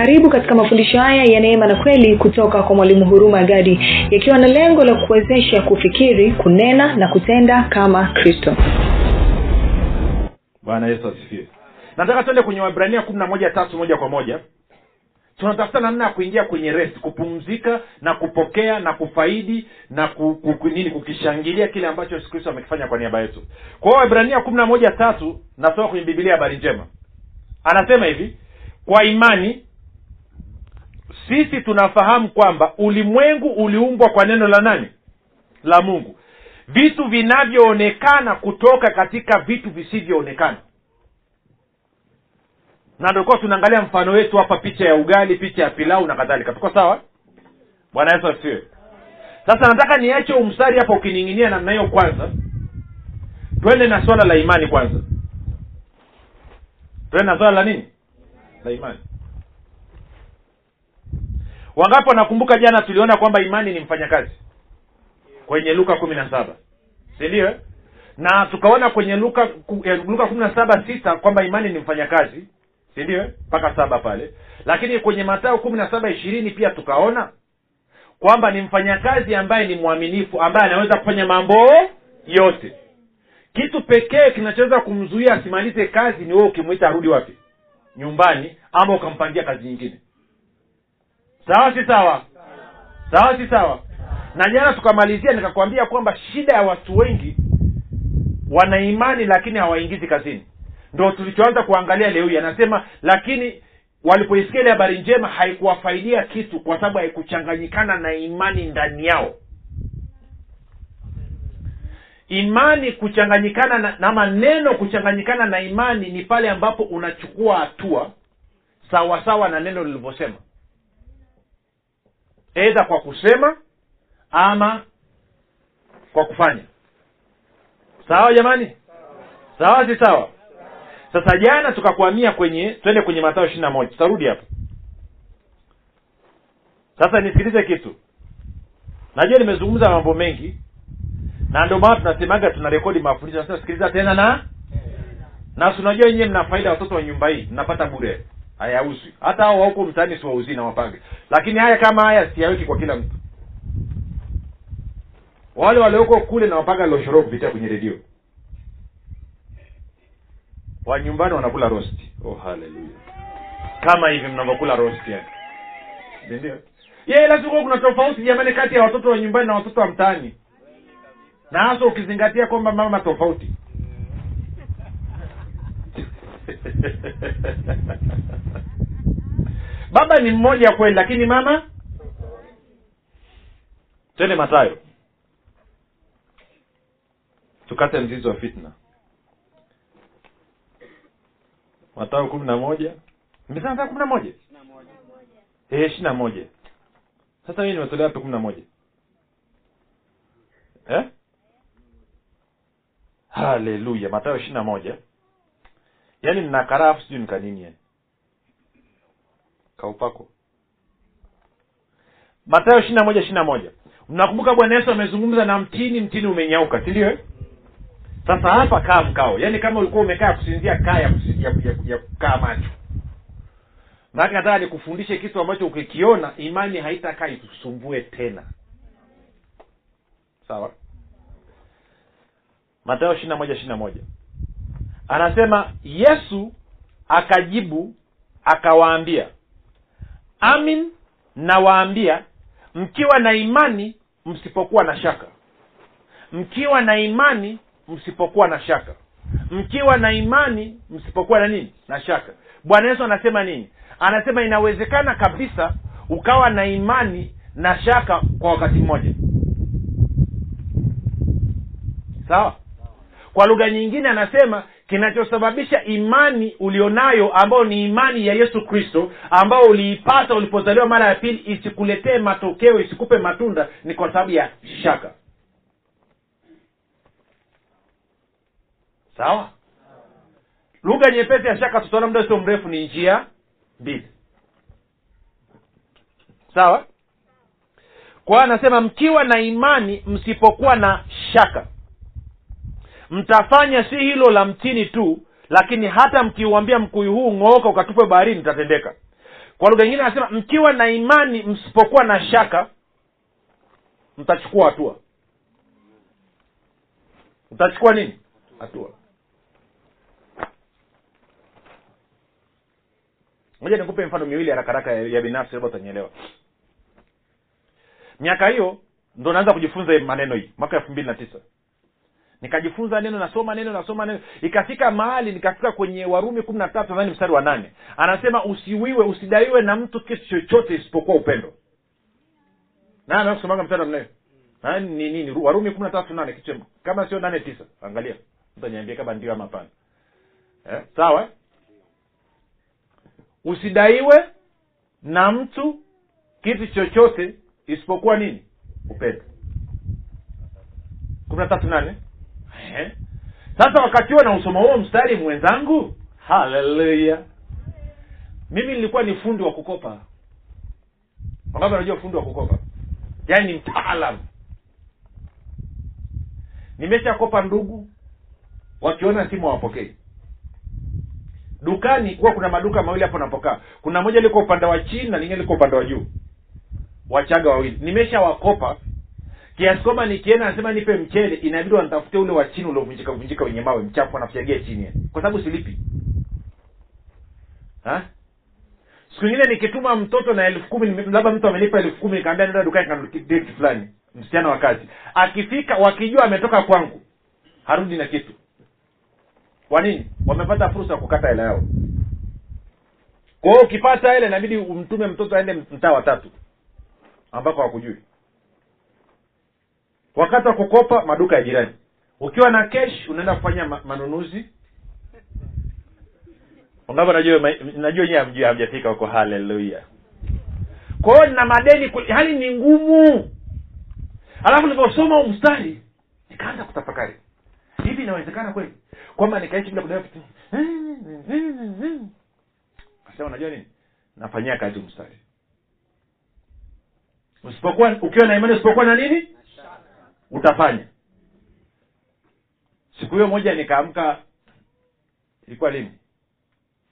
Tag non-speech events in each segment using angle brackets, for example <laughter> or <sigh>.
karibu katika mafundisho haya ya neema na kweli kutoka kwa mwalimu huruma gadi yakiwa na lengo la kuwezesha kufikiri kunena na kutenda kama kristo. Bwana yesu asifiwe. Nataka tuende kwenye wabrania kumi na moja tatu moja kwa moja. Tunatafuta namna ya kuingia kwenye rest kupumzika na kupokea na kufaidi na ku, nini kukishangilia kile ambacho yesu kristo amekifanya kwa niaba yetu. Kwa hiyo wabrania kumi na moja tatu nasoma kwenye bibilia habari njema. Anasema hivi kwa imani sisi tunafahamu kwamba ulimwengu uliumbwa kwa neno la nani? La mungu. Vitu vinavyoonekana kutoka katika vitu visivyoonekana. Na ndokuwa tunaangalia mfano wetu hapa picha ya ugali picha ya pilau na kadhalika. Tuko sawa? Bwana yesu asiwe sasa nataka niache umstari hapa ukining'inia namna hiyo kwanza. Twende na swala la imani kwanza. Twende na swala la nini? La imani wangapi wanakumbuka jana tuliona kwamba imani ni mfanyakazi? Kwenye luka kumi na saba. Sindio na tukaona kwenye luka eh, luka kumi na saba sita kwamba imani ni mfanyakazi. Sindio mpaka saba pale. Lakini kwenye matayo kumi na saba ishirini pia tukaona kwamba ni mfanyakazi ambaye ni mwaminifu ambaye anaweza kufanya mambo yote. Kitu pekee kinachoweza kumzuia asimalize kazi ni wewe ukimwita arudi wapi? Nyumbani ama ukampangia kazi nyingine sawa si sawa? Sawa si sawa? Na jana tukamalizia nikakwambia kwamba shida ya watu wengi wana imani lakini hawaingizi kazini. Ndo tulichoanza kuangalia leo hii. Anasema lakini walipoisikia ile habari njema haikuwafaidia kitu kwa sababu haikuchanganyikana na imani ndani yao. Imani kuchanganyikana na, na maneno kuchanganyikana na imani ni pale ambapo unachukua hatua sawa sawa na neno lilivyosema edha kwa kusema ama kwa kufanya. Sawa jamani? Sawa si sawa? Sasa jana tukakwamia kwenye twende kwenye matao ishiri na moja. Tutarudi hapo. Sasa nisikilize kitu. Najua nimezungumza mambo mengi na ndio maana tunasemaga tuna rekodi mafundisho sikiliza tena na? Na si unajua wenyewe mna faida watoto wa nyumba hii mnapata bure hayauzwi hata hao wauko mtaani siwauzii na wapange. Lakini haya kama haya siyaweki kwa kila mtu. Wale walioko kule na wapaga loshoro kupitia kwenye redio. Wa nyumbani wanakula rosti oh haleluya kama hivi mnavyokula rosti yani sindio ye lazima kuna tofauti jamani kati ya watoto wa nyumbani na watoto wa mtaani. Na hasa ukizingatia kwamba mama tofauti <laughs> baba ni mmoja kweli lakini mama? Twende matayo tukate mzizi wa fitna. Matayo kumi na moja. Nimesema matayo kumi na moja? Ishiri na moja. Sasa mii nimetolea wapi kumi na moja. Eh? haleluya matayo ishiri na moja yaani mna karafu sijui nikanini yani kaupako. Matayo ishiri na moja ishiri na moja. Mnakumbuka bwana yesu amezungumza na mtini mtini umenyauka si ndio? Eh? sasa hapa kaa mkao. Yaani kama ulikuwa umekaa kusinzia kaa ya, ya, ya, ya kukaa macho. Maake nataka nikufundishe kitu ambacho ukikiona imani haitakaa ikusumbue tena. Sawa? Matayo ishiri na moja ishiri na moja anasema yesu akajibu akawaambia amin nawaambia mkiwa na imani msipokuwa na shaka. Mkiwa na imani msipokuwa na shaka. Mkiwa na imani msipokuwa na nini? Na shaka. Bwana yesu anasema nini? Anasema inawezekana kabisa ukawa na imani na shaka kwa wakati mmoja. Sawa? Kwa lugha nyingine anasema kinachosababisha imani ulionayo ambayo ni imani ya yesu kristo ambayo uliipata ulipozaliwa mara ya pili isikuletee matokeo isikupe matunda ni kwa sababu ya shaka. Sawa? Lugha nyepesi ya shaka tutaona muda sio mrefu ni njia mbili. Sawa? Kwa anasema mkiwa na imani msipokuwa na shaka mtafanya si hilo la mtini tu lakini hata mkiuambia mkuyu huu ng'ooka ukatupwe baharini itatendeka kwa lugha nyingine anasema mkiwa na imani msipokuwa na shaka mtachukua hatua. Mtachukua nini? Hatua. Moja nikupe mfano miwili haraka haraka ya, binafsi labda utanyelewa miaka hiyo ndo naanza kujifunza maneno hii mwaka elfu mbili na tisa nikajifunza neno nasoma neno nasoma neno. Ikafika mahali nikafika kwenye warumi kumi na tatu nadhani mstari wa nane. Anasema usiwiwe usidaiwe na mtu kitu chochote isipokuwa upendo. Na kusomaga mstari wa ni nini? Warumi kumi na tatu nane kitu kama sio nane tisa. Angalia. Mtu aniambie kama ndio ama hapana. Eh? sawa? Usidaiwe na mtu kitu chochote isipokuwa nini? Upendo. kumi na tatu nane Eh. sasa wakati huo na usoma huo mstari mwenzangu? Haleluya mimi nilikuwa ni fundi wa kukopa. Wangapi anajua fundi wa kukopa? Yaani ni mtaalam nimeshakopa ndugu wakiona simu hawapokei. Dukani huwa kuna maduka mawili hapo napokaa. Kuna moja liko upande wa chini na lingine liko upande wa juu. Wachaga wawili. Nimeshawakopa kiasi kwamba nikienda nasema nipe mchele inabidi wanitafute ule wa chini uliovunjika vunjika wenye mawe mchafu anafiagia chini kwa sababu silipi. Ha? siku ingine nikituma mtoto na elfu kumi labda mtu amenipa elfu kumi nikaambia nenda dukani kanunue kitu fulani msichana wa kazi. Akifika wakijua ametoka kwangu harudi na kitu. Kwa nini? Wamepata fursa ya kukata hela yao. Kwa hiyo ukipata hela inabidi umtume mtoto aende mtaa watatu ambako hakujui wakati wa kukopa maduka ya jirani. Ukiwa na kesh unaenda kufanya ma- manunuzi. Ngapo najua najua hamjafika huko. Haleluya. Kwa hiyo nina madeni hali ni ngumu. Alafu nilivyosoma mstari nikaanza kutafakari. Hivi inawezekana kweli? Kwamba nikaishi bila kudai kasema unajua nini? Nafanyia kazi mstari. Usipokuwa ukiwa na imani usipokuwa na nini utafanya. Siku hiyo moja nikaamka ilikuwa lini?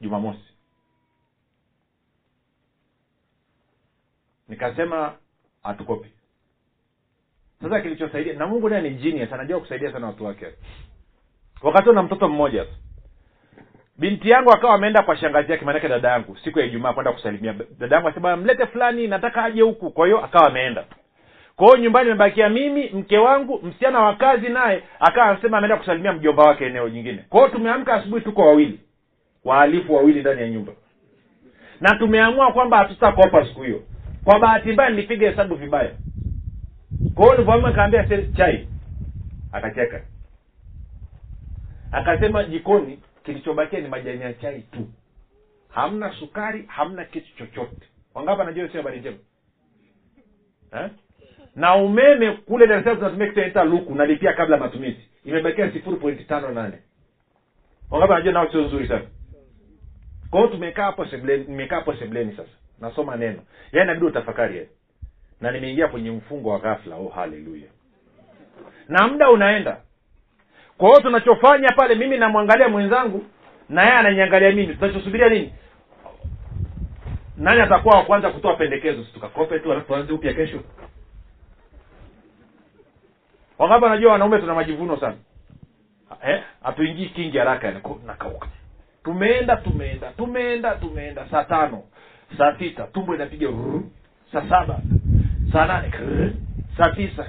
Jumamosi. Nikasema hatukopi. Sasa kilichosaidia na mungu naye ni genius anajua kusaidia sana watu wake. Wakati na mtoto mmoja tu. Binti yangu akawa ameenda kwa shangazi yake maanake dada yangu siku ya ijumaa kwenda kusalimia. Dada yangu asema mlete fulani nataka aje huku. Kwa hiyo akawa ameenda kwa hiyo nyumbani imebakia mimi mke wangu msichana wa kazi naye akawa anasema ameenda kusalimia mjomba wake eneo jingine. Kwa hiyo tumeamka asubuhi tuko wawili wahalifu wawili ndani ya nyumba. Na tumeamua kwamba hatutakopa siku hiyo. Kwa bahati mbaya nilipiga hesabu vibaya. Kwa hiyo nilivyoamka kaambia chai. Akacheka. Akasema jikoni kilichobakia ni majani ya chai tu. Hamna sukari hamna kitu chochote. Wangapi anajua sio habari njema? Eh? Na umeme kule dar tunatumia luku nalipia kabla ya matumizi. Imebakia sifuri pointi tano nane. Wangapi anajua nao sio nzuri sana. Kwa hiyo tumekaa hapo sebleni nimekaa hapo sebleni sasa. Nasoma neno. Yaani nabidi utafakari yaani. na nimeingia kwenye mfungo wa ghafla. Oh haleluya. Na muda unaenda. Kwa hiyo tunachofanya pale mimi namwangalia mwenzangu na yeye ananiangalia mimi. Tunachosubiria nini? Nani atakuwa wa kwanza kutoa pendekezo? Tukakope tu alafu tuanze upya kesho wangapi wanajua wanaume tuna majivuno sana. Eh? Kingi haraka nakauka tumeenda tumeenda tumeenda tumeenda. Saa tano saa sita tumbo inapiga saa saba saa nane saa tisa.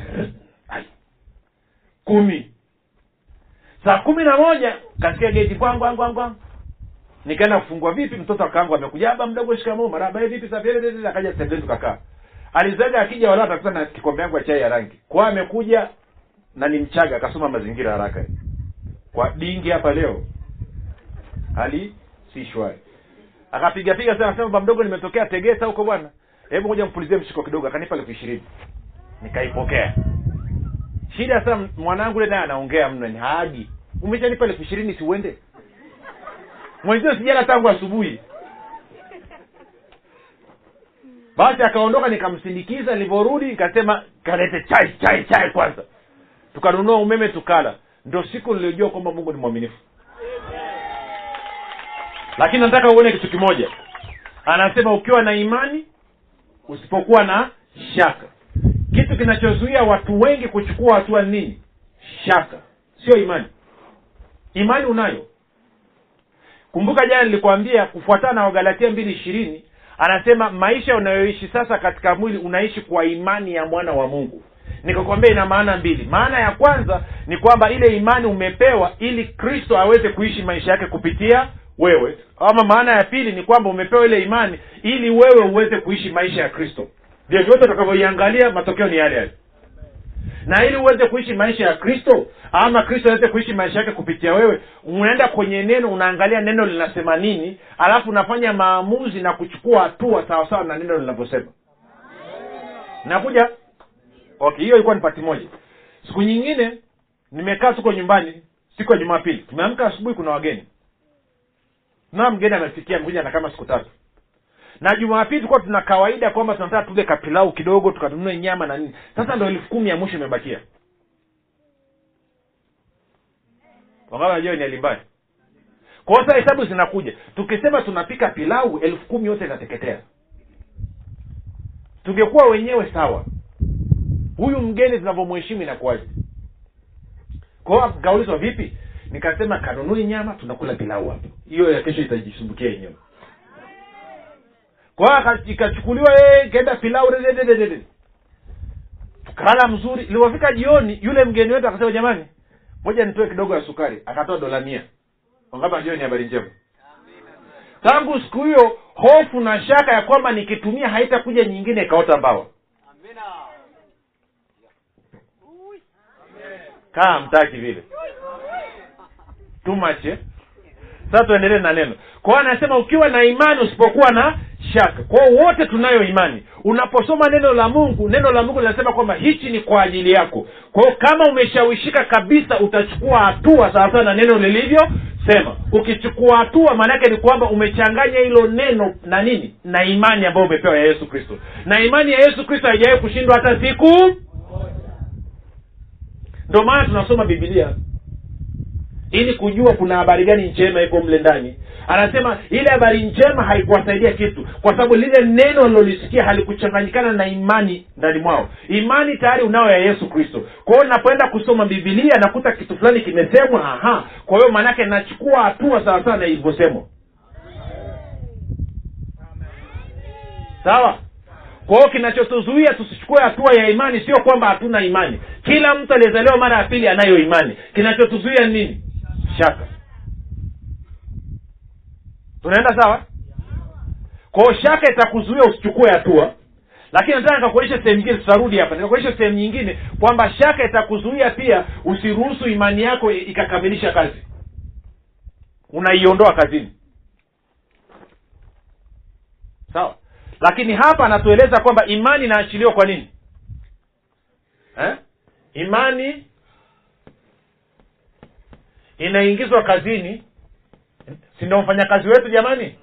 Kumi. Saa kumi na moja kasikia geti kwangu angu angu nikaenda kufungua vipi mtoto akaangu amekuja aba mdogo shikamoo maraba eh, vipi safiri akaja sebuleni tukakaa alizaga akija wala atakuta na kikombe yangu ya chai ya rangi. Kwa amekuja na ni mchaga akasoma mazingira haraka. Kwa dingi hapa leo hali si shwari. Akapiga piga sana akasema baba mdogo nimetokea tegeta huko bwana. Hebu ngoja mpulizie mshiko kidogo. Akanipa elfu ishirini. Nikaipokea. Shida sasa mwanangu naye anaongea mno ni haji, umeshanipa elfu ishirini siuende mwenzio sijala tangu asubuhi. Basi akaondoka nikamsindikiza. Nilivyorudi nikasema kalete chai chai chai kwanza tukanunua umeme tukala. Ndo siku niliojua kwamba mungu ni mwaminifu. Lakini nataka uone kitu kimoja. Anasema ukiwa na imani usipokuwa na shaka. Kitu kinachozuia watu wengi kuchukua hatua nini shaka. Sio imani. Imani unayo. Kumbuka jana nilikwambia kufuatana na wagalatia mbili ishirini anasema maisha unayoishi sasa katika mwili unaishi kwa imani ya mwana wa mungu nikakwambia ina maana mbili. Maana ya kwanza ni kwamba ile imani umepewa ili kristo aweze kuishi maisha yake kupitia wewe. Ama maana ya pili ni kwamba umepewa ile imani ili wewe uweze kuishi maisha ya kristo. Vyovyote utakavyoiangalia matokeo ni yale yale. Na ili uweze kuishi maisha ya kristo ama kristo aweze kuishi maisha yake kupitia wewe unaenda kwenye neno unaangalia neno linasema nini alafu unafanya maamuzi na kuchukua hatua sawasawa na neno linavyosema. Nakuja okay hiyo ilikuwa ni pati moja. Siku nyingine nimekaa tuko nyumbani siku ya jumapili. Tumeamka asubuhi kuna wageni. Na mgeni amefikia amekuja na kama siku tatu. Na jumapili tulikuwa tuna kawaida kwamba tunataka tule kapilau kidogo tukanunue nyama na nini. Sasa ndo elfu kumi ya mwisho imebakia. Ni alimbaya kwa hesabu zinakuja. Tukisema tunapika pilau elfu kumi yote inateketea. Tungekuwa wenyewe sawa huyu mgeni tunavyomheshimu inakuwaje? Kwao akaulizwa vipi? Nikasema kanunui nyama tunakula pilau hapo hiyo ya kesho itajisumbukia yenyewe. Kwa hiyo ikachukuliwa ikaenda pilau tukala mzuri. Ilipofika jioni yule mgeni wetu akasema jamani moja nitoe kidogo ya sukari. Akatoa dola mia. Wangapi jioni habari njema? Tangu siku hiyo hofu na shaka ya kwamba nikitumia haitakuja nyingine ikaota mbawa kaa mtaki vile. Tumache sasa tuendelee na neno. Kwa anasema ukiwa na imani usipokuwa na shaka. Kwao wote tunayo imani. Unaposoma neno la mungu neno la mungu linasema kwamba hichi ni kwa ajili yako. Kwa hiyo kama umeshawishika kabisa utachukua hatua sawasawa na neno lilivyosema. Ukichukua hatua maanaake ni kwamba umechanganya hilo neno na nini? Na imani ambayo umepewa ya yesu kristo. Na imani ya yesu kristo haijawahi kushindwa hata siku ndio maana tunasoma bibilia ili kujua kuna habari gani njema iko mle ndani. Anasema ile habari njema haikuwasaidia kitu kwa sababu lile neno alilolisikia halikuchanganyikana na imani ndani mwao. Imani tayari unao ya yesu kristo. Kwa hiyo napoenda kusoma bibilia nakuta kitu fulani kimesemwa aha. Kwa hiyo maanaake nachukua hatua sawasawa na ilivyosemwa. Sawa kwa hiyo kinachotuzuia tusichukue hatua ya imani sio kwamba hatuna imani. Kila mtu aliyezaliwa mara ya pili anayo imani. Kinachotuzuia ni nini? Shaka. Tunaenda sawa? Kwao shaka itakuzuia usichukue hatua. Lakini nataka nikakuonyesha sehemu nyingine tutarudi hapa. Nikakuonyesha sehemu nyingine kwamba shaka itakuzuia pia usiruhusu imani yako ikakamilisha kazi. Unaiondoa kazini. Sawa lakini hapa anatueleza kwamba imani inaachiliwa kwa nini? Eh? imani inaingizwa kazini. Si ndio mfanyakazi wetu jamani?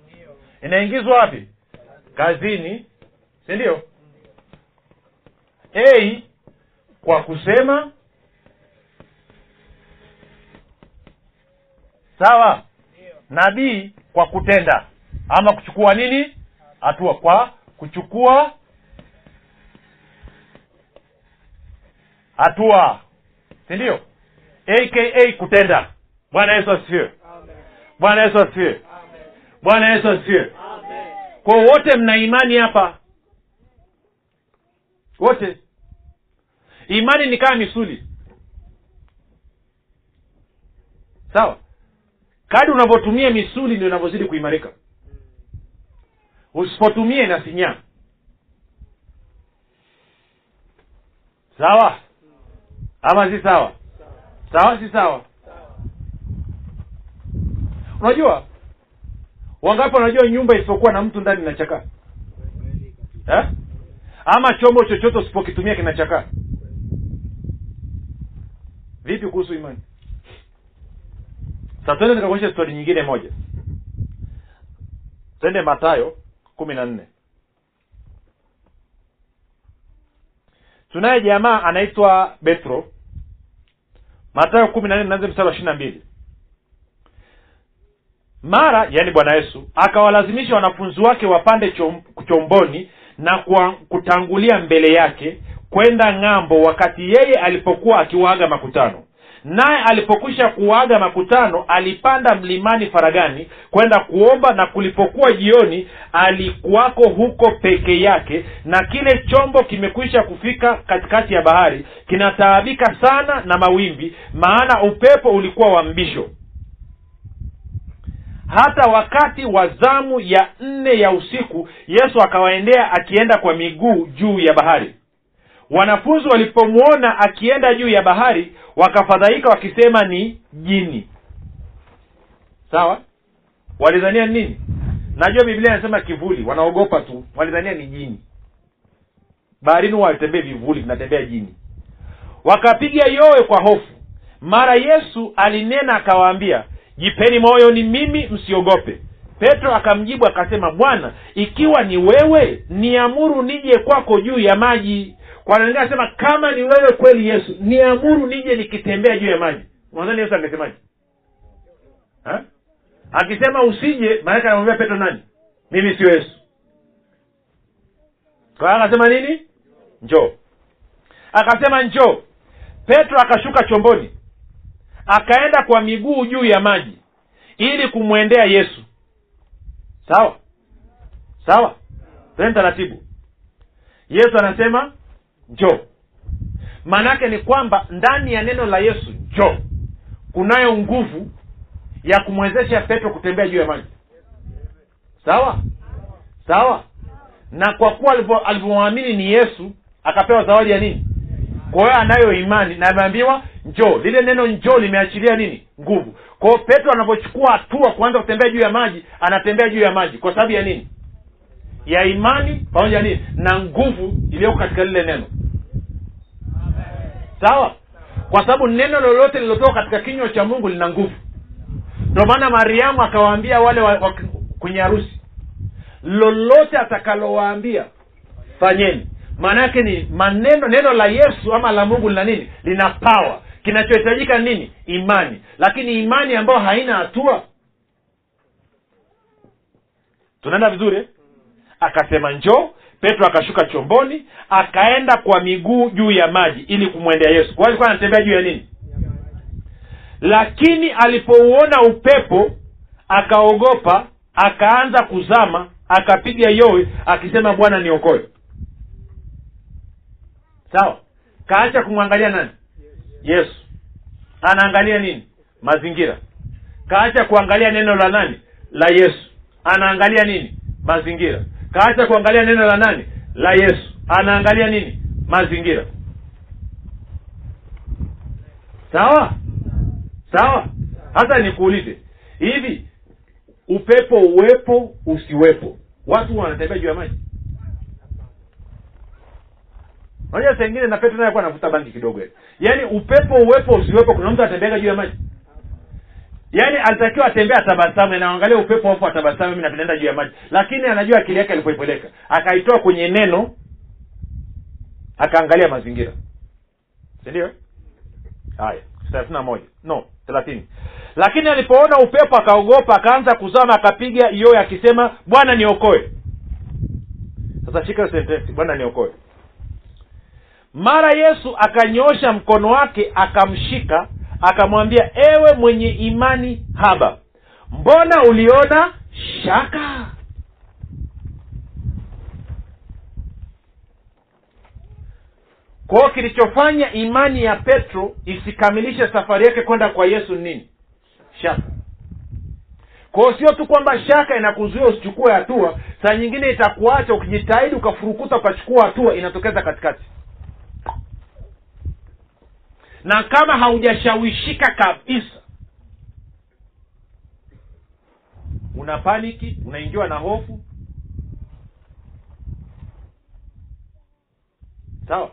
Inaingizwa wapi? Kazini. Si ndio? A kwa kusema. Sawa. Na b kwa kutenda. Ama kuchukua nini hatua kwa kuchukua hatua. Si ndio? Aka kutenda. Bwana yesu asifiwe. Bwana yesu asifiwe. Bwana yesu asifiwe. Kwa wote mna imani hapa? Wote. Imani ni kama misuli. Sawa? Kadi unavyotumia misuli ndio inavyozidi kuimarika usipotumia sinya sawa? Ama si sawa? Sawa si sawa? Unajua wangapi wanajua nyumba isipokuwa na mtu ndani inachakaa? Eh? ama chombo chochote usipokitumia kinachakaa? Vipi kuhusu imani? Sasa tuende nikakuonyesha stori nyingine moja. Twende matayo kumi na nne. Tunaye jamaa anaitwa betro. Matayo kumi na nne naanze mstari wa ishiri na mbili. Mara yani bwana yesu akawalazimisha wanafunzi wake wapande chom, chomboni na kwa kutangulia mbele yake kwenda ng'ambo wakati yeye alipokuwa akiwaaga makutano naye alipokwisha kuaga makutano alipanda mlimani faragani kwenda kuomba na kulipokuwa jioni alikuwako huko peke yake na kile chombo kimekwisha kufika katikati ya bahari kinataabika sana na mawimbi maana upepo ulikuwa wa mbisho. Hata wakati wa zamu ya nne ya usiku yesu akawaendea akienda kwa miguu juu ya bahari wanafunzi walipomwona akienda juu ya bahari wakafadhaika wakisema ni jini. Sawa? Walidhania ni nini? Najua biblia inasema kivuli wanaogopa tu. Walidhania ni jini. Baharini huwa walitembea vivuli vinatembea jini. Wakapiga yowe kwa hofu. Mara yesu alinena akawaambia jipeni moyo ni mimi msiogope. Petro akamjibu akasema bwana ikiwa ni wewe niamuru nije kwako juu ya maji nani anasema kama ni wewe kweli yesu niamuru nije nikitembea juu ya maji. Mwanzani yesu angesemaje? Akisema usije maanake anamwambia petro nani? Mimi sio yesu. Kwa akasema nini? Njoo. Akasema njoo. Petro akashuka chomboni akaenda kwa miguu juu ya maji ili kumwendea yesu. Sawa? Sawa? Tene taratibu. Yesu anasema njoo. Maanaake ni kwamba ndani ya neno la yesu njoo. Kunayo nguvu ya kumwezesha petro kutembea juu ya maji. Sawa? Sawa? Na kwa kuwa alivyomwamini ni yesu akapewa zawadi ya nini? Kwa hiyo anayo imani na ameambiwa njoo. Lile neno njoo limeachilia nini? Nguvu. Kwa petro anapochukua hatua kuanza kutembea juu ya maji anatembea juu ya maji. Kwa sababu ya nini ya imani pamoja nini na nguvu iliyoko katika lile neno. Sawa? Kwa sababu neno lolote lilotoka katika kinywa cha mungu lina nguvu. Ndio maana mariamu akawaambia wale wa, wa, kwenye harusi lolote atakalowaambia fanyeni. Maana yake ni maneno neno la yesu ama la mungu lina nini? Lina pawa kinachohitajika nini? Imani. Lakini imani ambayo haina hatua. Tunaenda vizuri eh? Akasema njoo. Petro akashuka chomboni akaenda kwa miguu juu ya maji ili kumwendea yesu. Kwa alikuwa anatembea juu ya nini? Lakini alipouona upepo akaogopa akaanza kuzama akapiga yowe akisema bwana niokoe. Sawa? Kaacha kumwangalia nani? Yesu. Anaangalia nini? Mazingira. Kaacha kuangalia neno la nani? La yesu. Anaangalia nini? Mazingira kaacha kuangalia neno la nani? La yesu. Anaangalia nini? Mazingira. Sawa? Sawa? Hata nikuulize. Hivi upepo uwepo usiwepo? Watu wanatembea juu ya maji? Unajua saa ingine na anavuta bangi kidogo. Yaani upepo uwepo usiwepo kuna mtu anatembega juu ya maji yaani alitakiwa atembea tabasamu anaangalia upepo wapo atabasamu mimi napendenda juu ya maji. Lakini anajua akili yake alipoipeleka akaitoa kwenye neno akaangalia mazingira. Sindio haya thelathini na moja. No thelathini. Lakini alipoona upepo akaogopa akaanza kuzama akapiga yoye akisema bwana niokoe. Sasa shika sentensi bwana niokoe. Mara yesu akanyosha mkono wake akamshika akamwambia ewe mwenye imani haba mbona uliona shaka? Kwao kilichofanya imani ya petro isikamilishe safari yake kwenda kwa yesu ni nini? Shaka. Kwao sio tu kwamba shaka inakuzuia usichukue hatua saa nyingine itakuacha ukijitahidi ukafurukuta ukachukua hatua inatokeza katikati na kama haujashawishika kabisa una paniki unaingiwa na hofu. Sawa?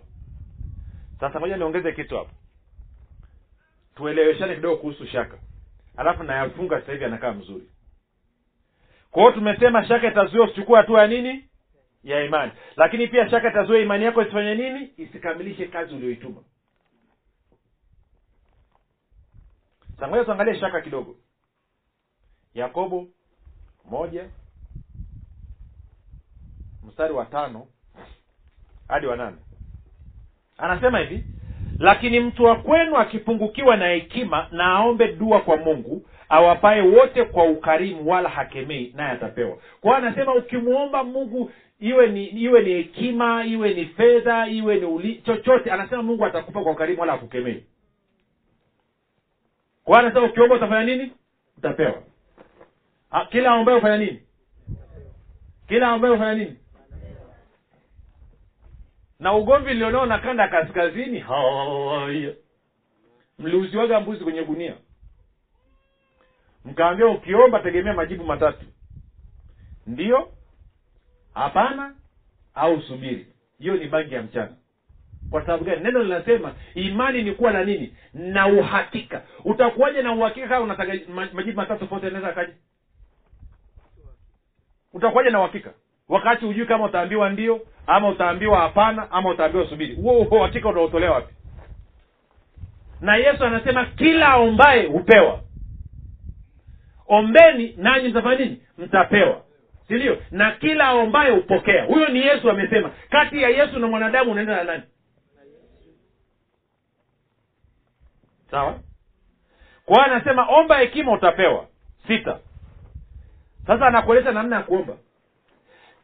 Sasa moja niongeze kitu hapo. Tueleweshane kidogo kuhusu shaka. Alafu nayafunga sasa hivi anakaa mzuri. Kwa hiyo tumesema shaka itazuia usichukua hatua ya nini? Ya imani. Lakini pia shaka itazuia imani yako isifanye nini? Isikamilishe kazi sangoja tuangalie shaka kidogo. Yakobo moja mstari wa tano hadi wa nane. Anasema hivi lakini mtu wa kwenu akipungukiwa na hekima na aombe dua kwa mungu awapaye wote kwa ukarimu wala hakemei naye atapewa. Kwao anasema ukimwomba mungu iwe ni iwe ni hekima iwe ni fedha iwe ni uli, chochote anasema mungu atakupa kwa ukarimu wala hakukemei kwa anasema ukiomba utafanya nini? Utapewa. Ha, kila ambaye ufanya nini? Kila ambaye ufanya nini? Na ugomvi lilionao na kanda kaskazini haya mliuziwaga mbuzi kwenye gunia. Mkaambia ukiomba tegemea majibu matatu. Ndiyo hapana au subiri hiyo ni bangi ya mchana kwa sababu gani? Neno linasema imani ni kuwa na nini? Na uhakika. Utakuwaje na uhakika kama unataka majibu matatu tofauti anaweza akaja utakuwaje na uhakika? Wakati hujui kama utaambiwa ndio ama utaambiwa hapana ama utaambiwa subiri huo uhakika unaotolea wapi? Na yesu anasema kila aombaye hupewa. Ombeni nanyi mtafanya nini? Mtapewa. Si ndio? Na kila aombaye hupokea. Huyo ni yesu amesema. Kati ya yesu na mwanadamu unaenda na nani sawa? Kwa hiyo anasema omba hekima utapewa. Sita. Sasa anakueleza namna ya kuomba.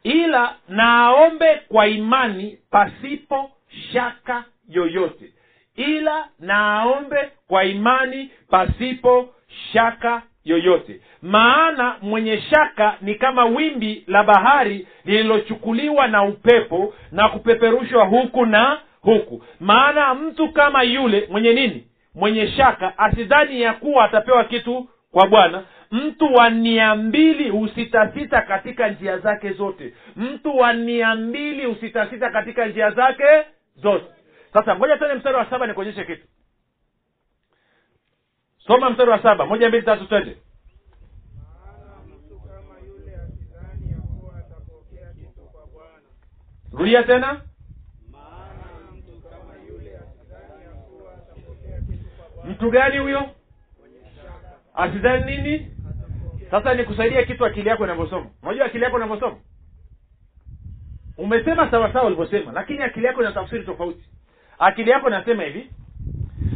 Ila naombe kwa imani pasipo shaka yoyote. Ila naombe kwa imani pasipo shaka yoyote. Maana mwenye shaka ni kama wimbi la bahari lililochukuliwa na upepo na kupeperushwa huku na huku. Maana mtu kama yule mwenye nini mwenye shaka asidhani ya kuwa atapewa kitu kwa bwana. Mtu wa nia mbili husitasita katika njia zake zote. Mtu wa nia mbili husitasita katika njia zake zote. Sasa ngoja tene mstari wa saba nikuonyeshe kitu. Soma mstari wa saba. Moja mbili tatu twende. Rudia mtu kama yule asidhani ya kuwa atapokea kitu kwa bwana rudia tena maana mtu kama yule asidhani ya kuwa atapokea kitu kwa bwana mtu gani huyo? Asidhani nini? Sasa nikusaidia kitu akili yako inavyosoma. Unajua akili yako inavyosoma? Umesema sawasawa ulivyosema lakini akili yako ina tafsiri tofauti. Akili yako inasema hivi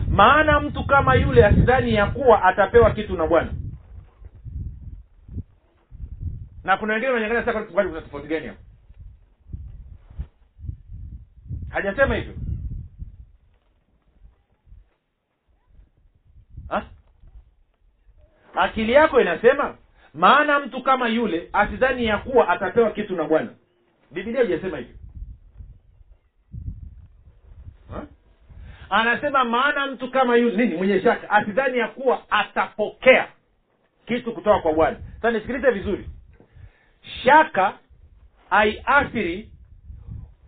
maana mtu kama yule asidhani ya kuwa atapewa kitu na bwana. Na kuna wengine wanaangalia sasa tofauti gani hapo? Hajasema hivyo ha? akili yako inasema maana mtu kama yule asidhani ya kuwa atapewa kitu na bwana. Bibilia hujasema hivyo. Anasema maana mtu kama yule nini mwenye shaka asidhani ya kuwa atapokea kitu kutoka kwa bwana. Sasa nisikilize vizuri. Shaka haiathiri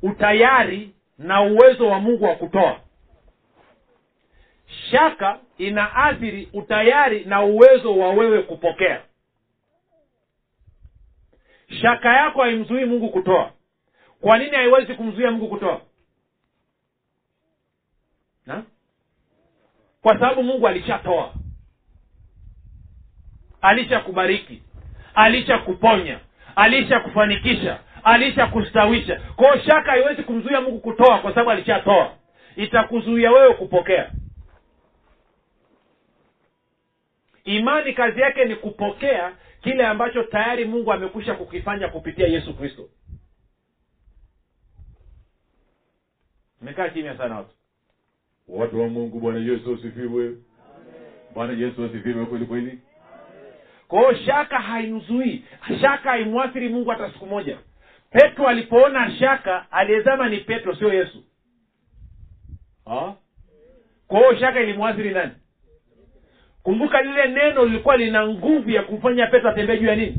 utayari na uwezo wa mungu wa kutoa. Shaka inaathiri utayari na uwezo wa wewe kupokea. Shaka yako haimzuii mungu kutoa. Kwa nini haiwezi kumzuia mungu kutoa? Na? kwa sababu mungu alishatoa. Alishakubariki. Alishakuponya. Alishakufanikisha. Alishakustawisha. Kwao shaka haiwezi kumzuia mungu kutoa kwa sababu alishatoa. Itakuzuia wewe kupokea imani kazi yake ni kupokea kile ambacho tayari mungu amekwisha kukifanya kupitia yesu kristo. Mekaa kimya sana watu. Watu wa mungu bwana yesu asifiwe. Bwana yesu asifiwe kweli kweli. Kwa hiyo shaka haimzuii shaka haimwathiri mungu hata siku moja. Petro alipoona shaka aliyezama ni petro sio yesu. Ha? kwa hiyo shaka ilimwathiri nani kumbuka lile neno lilikuwa lina nguvu ya kumfanya petro atembee juu ya nini?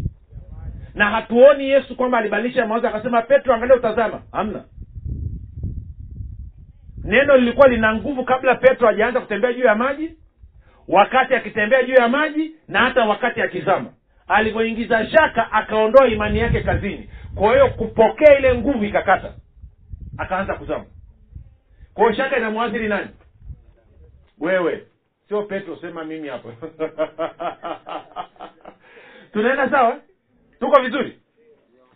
Na hatuoni yesu kwamba alibadilisha mawazo akasema petro angalia utazama. Hamna. Neno lilikuwa lina nguvu kabla petro hajaanza kutembea juu ya maji wakati akitembea juu ya maji na hata wakati akizama. Alivyoingiza shaka akaondoa imani yake kazini. Kwa hiyo kupokea ile nguvu ikakata. Akaanza kuzama. Kwa shaka inamwathiri nani? Wewe sio petro sema mimi <laughs> hapo tunaenda sawa tuko vizuri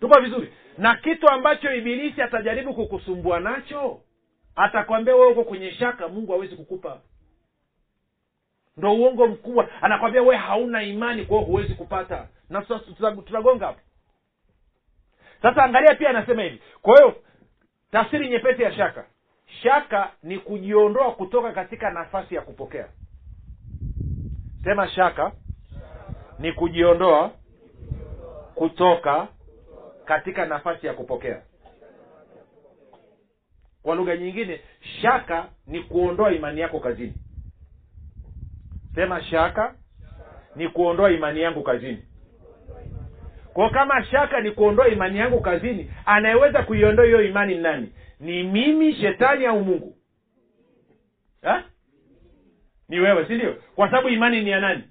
tuko vizuri na kitu ambacho ibilisi atajaribu kukusumbua nacho atakwambia wewe uko kwenye shaka mungu hawezi kukupa ndo uongo mkubwa anakwambia we hauna imani kwa hiyo huwezi kupata na tuta- tuta- tutagonga hapo sasa angalia pia anasema hivi. Kwa hiyo tafsiri nyepesi ya shaka. Shaka ni kujiondoa kutoka katika nafasi ya kupokea sema shaka ni kujiondoa kutoka katika nafasi ya kupokea. Kwa lugha nyingine shaka ni kuondoa imani yako kazini. Sema shaka ni kuondoa imani yangu kazini. Kwa kama shaka ni kuondoa imani yangu kazini anayeweza kuiondoa hiyo imani ni nani? Ni mimi shetani au mungu? Ha? Ni wewe si ndio? Kwa sababu imani ni ya nani?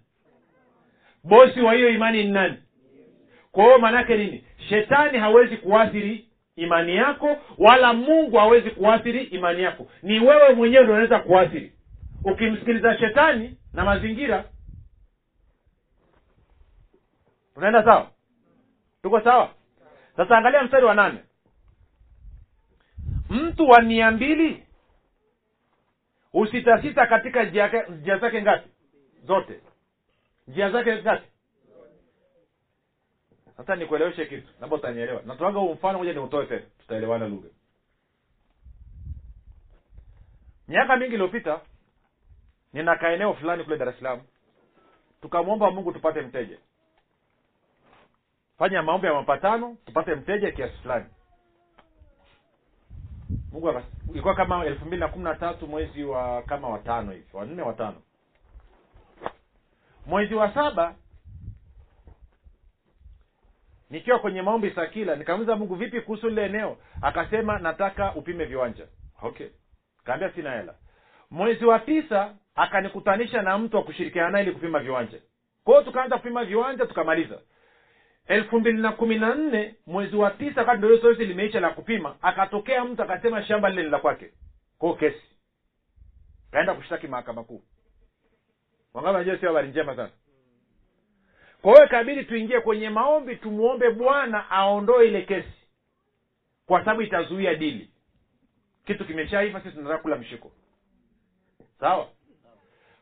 Bosi wa hiyo imani ni nani? Kwa hiyo maanaake nini? Shetani hawezi kuathiri imani yako wala mungu hawezi kuathiri imani yako. Ni wewe mwenyewe ndio unaweza kuathiri. Ukimsikiliza shetani na mazingira tunaenda sawa? Tuko sawa? Sasa angalia mstari wa nane. Mtu wa mia mbili usitasita katika njia zake ngapi? Zote. Njia zake ngapi? Sasa nikueleweshe kitu labda utanielewa. Natuaga huu mfano moja niutoe tena tutaelewana lugha. Miaka mingi iliyopita nina kaeneo fulani kule dar es salaam. Tukamwomba mungu tupate mteja. Fanya maombi ya mapatano tupate mteja kiasi fulani mungu akas- ilikuwa kama elfu mbili na kumi na tatu mwezi wa kama watano hivi wanne watano mwezi wa saba nikiwa kwenye maombi sakila nikamuliza mungu vipi kuhusu lile eneo? Akasema nataka upime viwanja. Okay. Kaambia sina hela. Mwezi wa tisa akanikutanisha na mtu wa kushirikiana naye ili kupima viwanja. Kwa tukaanza kupima viwanja tukamaliza elfu mbili na kumi na nne mwezi wa tisa wakati ndio zoezi limeisha la kupima akatokea mtu akasema shamba lile ni la kwake. Kwao kesi. Kaenda kushtaki mahakama kuu. Wangapi sio habari njema sana? Kwa hiyo ikabidi tuingie kwenye maombi tumwombe bwana aondoe ile kesi. Kwa sababu itazuia dili. Kitu kimeshaiva sisi tunataka kula mshiko. Sawa?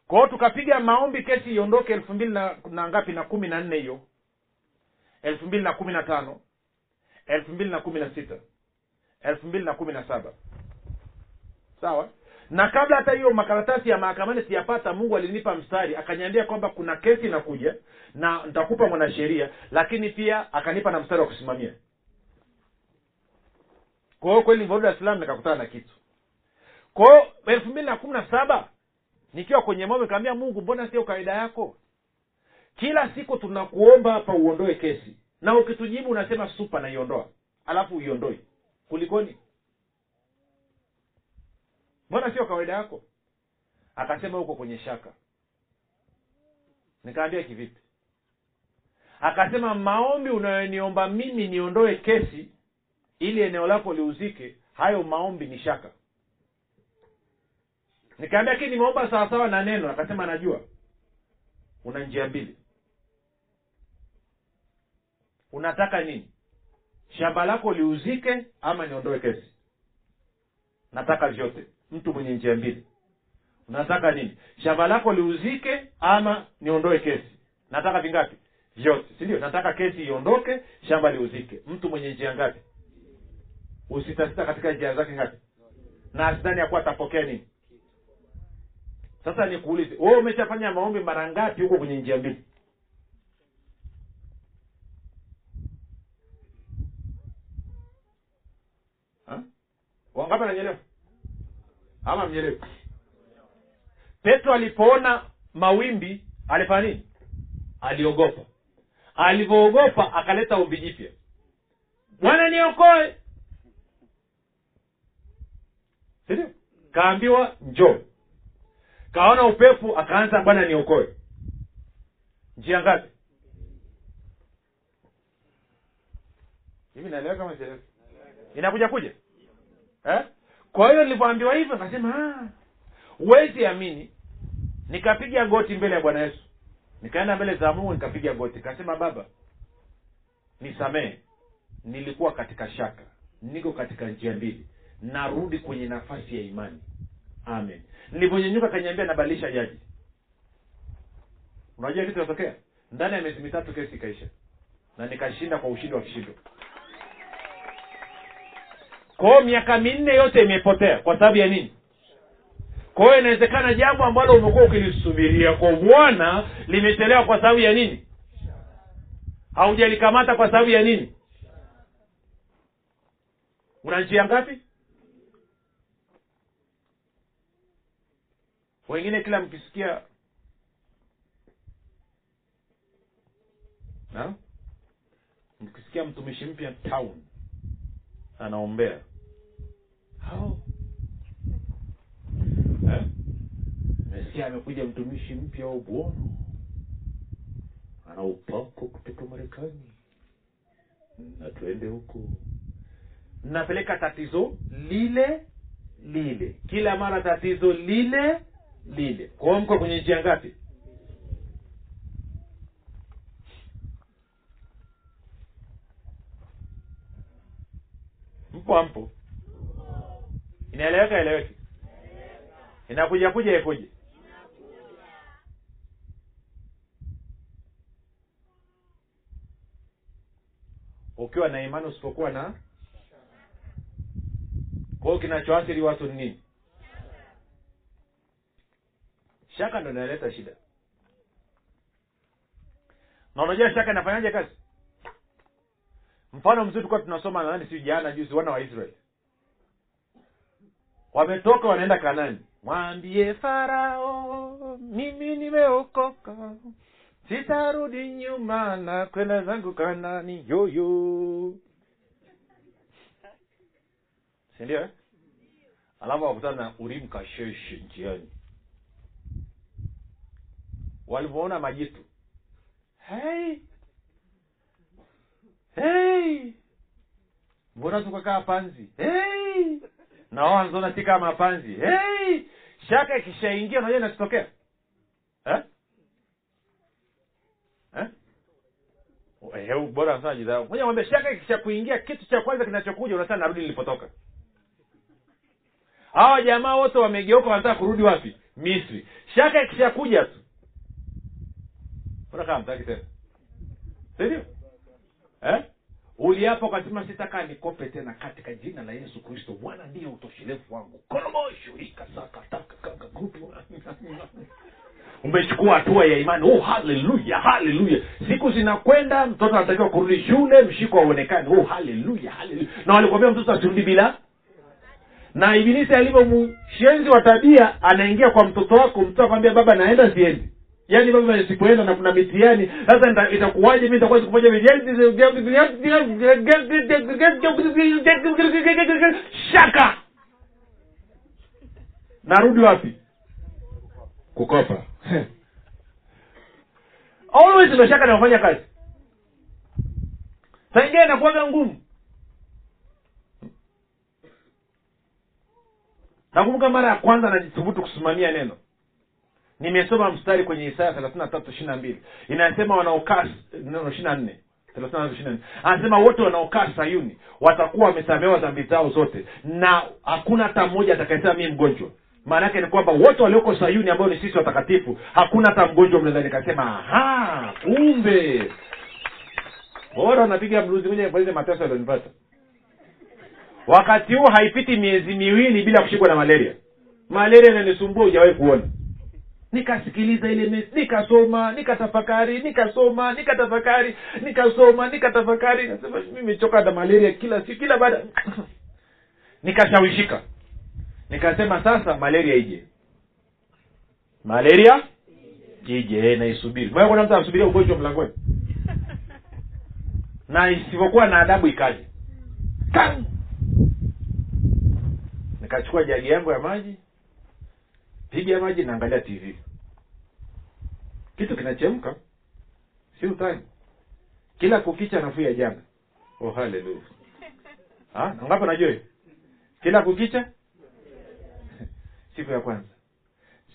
Kwa hiyo tukapiga maombi kesi iondoke elfu mbili na, na ngapi? Na kumi na nne hiyo elfu mbili na kumi na tano elfu mbili na kumi na sita elfu mbili na kumi na saba. Sawa? Na kabla hata hiyo makaratasi ya mahakamani siyapata mungu alinipa mstari akaniambia kwamba kuna kesi inakuja na nitakupa mwanasheria lakini pia akanipa na mstari wa kusimamia. Kwa kweli nilivyorudi dar nikakutana na kitu. Kwa elfu mbili na kumi na saba nikiwa kwenye moyo nikaambia mungu mbona sio kawaida yako kila siku tunakuomba hapa uondoe kesi. Na ukitujibu unasema supa naiondoa. Alafu uiondoi. Kulikoni? Mbona sio kawaida yako? Akasema huko kwenye shaka. Nikaambia kivipi? Akasema maombi unayoniomba mimi niondoe kesi ili eneo lako liuzike hayo maombi ni shaka. Nikaambia kii nimeomba sawasawa na neno. Akasema najua. Una njia mbili unataka nini? Shamba lako liuzike ama niondoe kesi? Nataka vyote. Mtu mwenye njia mbili. Unataka nini? Shamba lako liuzike ama niondoe kesi? Nataka vingapi? Vyote. Si nataka kesi iondoke shamba liuzike. Mtu mwenye njia ngapi? Usitasita katika njia zake ngapi? Na asidhani ya atapokea nini. Sasa nikuulize wewe umeshafanya maombi mara ngapi huko kwenye njia mbili Ha? Wangapi ananyelewa ama mnyelewa petro alipoona mawimbi alifanya nini? Aliogopa. Alivyoogopa akaleta ombi jipya. Bwana niokoe! Sindio kaambiwa njoo. Kaona upepo akaanza bwana niokoe. Njia ngapi? Hivi Naelewa kama sieleweka inakuja kuja eh? kwa hiyo nilivyoambiwa hivyo kasema "Ah, huwezi amini nikapiga goti mbele ya bwana yesu. Nikaenda mbele za mungu nikapiga goti. Kasema baba nisamehe. Nilikuwa katika shaka. Niko katika njia mbili. Narudi kwenye nafasi ya imani. Amen. Nilivyonyenyuka kaniambia nabadilisha jaji. Unajua kitu kinatokea ndani ya miezi mitatu kesi ikaisha. Na nikashinda kwa ushindi wa kishindo kwao miaka minne yote imepotea. Kwa sababu ya nini? Kwa inawezekana jambo ambalo umekuwa ukilisubiria kwa bwana limechelewa kwa sababu ya nini? Haujalikamata kwa sababu ya nini? Una njia ngapi? Wengine kila mkisikia mkisikia mtumishi mpya town anaombea. Hao. Eh? mesikia amekuja mtumishi mpya au bwono ana upako kutoka marekani. Na tuende huko. Napeleka tatizo lile lile. Kila mara tatizo lile lile. Kwao mko kwenye njia ngapi mpo inaeleweka eleweki inakuja kuja ikuje ukiwa na imani usipokuwa na kwa hiyo kinachoathiri watu ni nini? Shaka ndo inaleta shida. Na shaka inafanyaje kazi mfano mzuri tulikuwa tunasoma nadhani si jana juzi wana wa israeli. Wametoka wanaenda kanani. Mwambie farao mimi nimeokoka. Sitarudi nyuma na kwenda zangu kanani. Yoyo. Sindio eh? alafu wakutana na urim kasheshe njiani. Walivyoona majitu hey! Hey! mbona tukakaa panzi hey! na wao wanzona si hey! shaka ikishaingia unajua inatutokea eh? eh? Bora sana shaka ikishakuingia kitu cha kwanza kinachokuja unasema narudi nilipotoka hawa jamaa wote wamegeuka wanataka kurudi wapi misri shaka ikishakuja tu mbona kama mtaki tena sindio eh? uliapo ukasema sitakaa nikope tena katika jina la yesu kristo. Bwana ndiye utoshelevu wangu. <laughs> Umechukua hatua ya imani. Oh haleluya haleluya. Siku zinakwenda mtoto anatakiwa kurudi shule mshiko auonekani oh haleluya haleluya. Na walikwambia mtoto asirudi bila? Na ibilisi alivyo mshenzi wa tabia anaingia kwa mtoto wako mtoto akwambia baba naenda siendi yaani baba sipoenda na kuna mitihani. Sasa itakuwaje? Mi nitakuwa siku moja shaka! Narudi wapi? Kukopa. <laughs> Always ndo shaka inafanya kazi. Saingine inakuwaga ngumu. Nakumbuka mara ya kwanza najithubutu kusimamia neno nimesoma mstari kwenye isaya thelathini na tatu ishiri na mbili. Inasema wanaokaa ishiri na nne. anasema wote wanaokaa sayuni watakuwa wamesamehewa dhambi zao zote na hakuna hata mmoja atakayesema mii mgonjwa. Maana yake ni kwamba wote walioko sayuni ambao ni sisi watakatifu hakuna hata mgonjwa mnaweza nikasema aha kumbe. Bora unapiga mruzi moja ile mateso yalionipata wakati huu haipiti miezi miwili bila kushikwa na malaria. Malaria inanisumbua hujawahi kuona nikasikiliza ile mesi nikasoma nikatafakari nikasoma nikatafakari nikasoma nikatafakari. Nasema nimechoka na malaria kila siku kila baada. <laughs> Nikashawishika. Nikasema sasa malaria ije. Malaria ije eh, naisubiri. Mbona kuna mtu anasubiria ugonjwa mlangoni? <laughs> Na isivyokuwa na adabu ikaje. Nikachukua jagi yangu ya maji piga maji naangalia tv kitu kinachemka. Si utani. Kila kukicha nafuu ya jana. Oh haleluya Ah, ngapi najua kila kukicha? <laughs> Siku ya kwanza.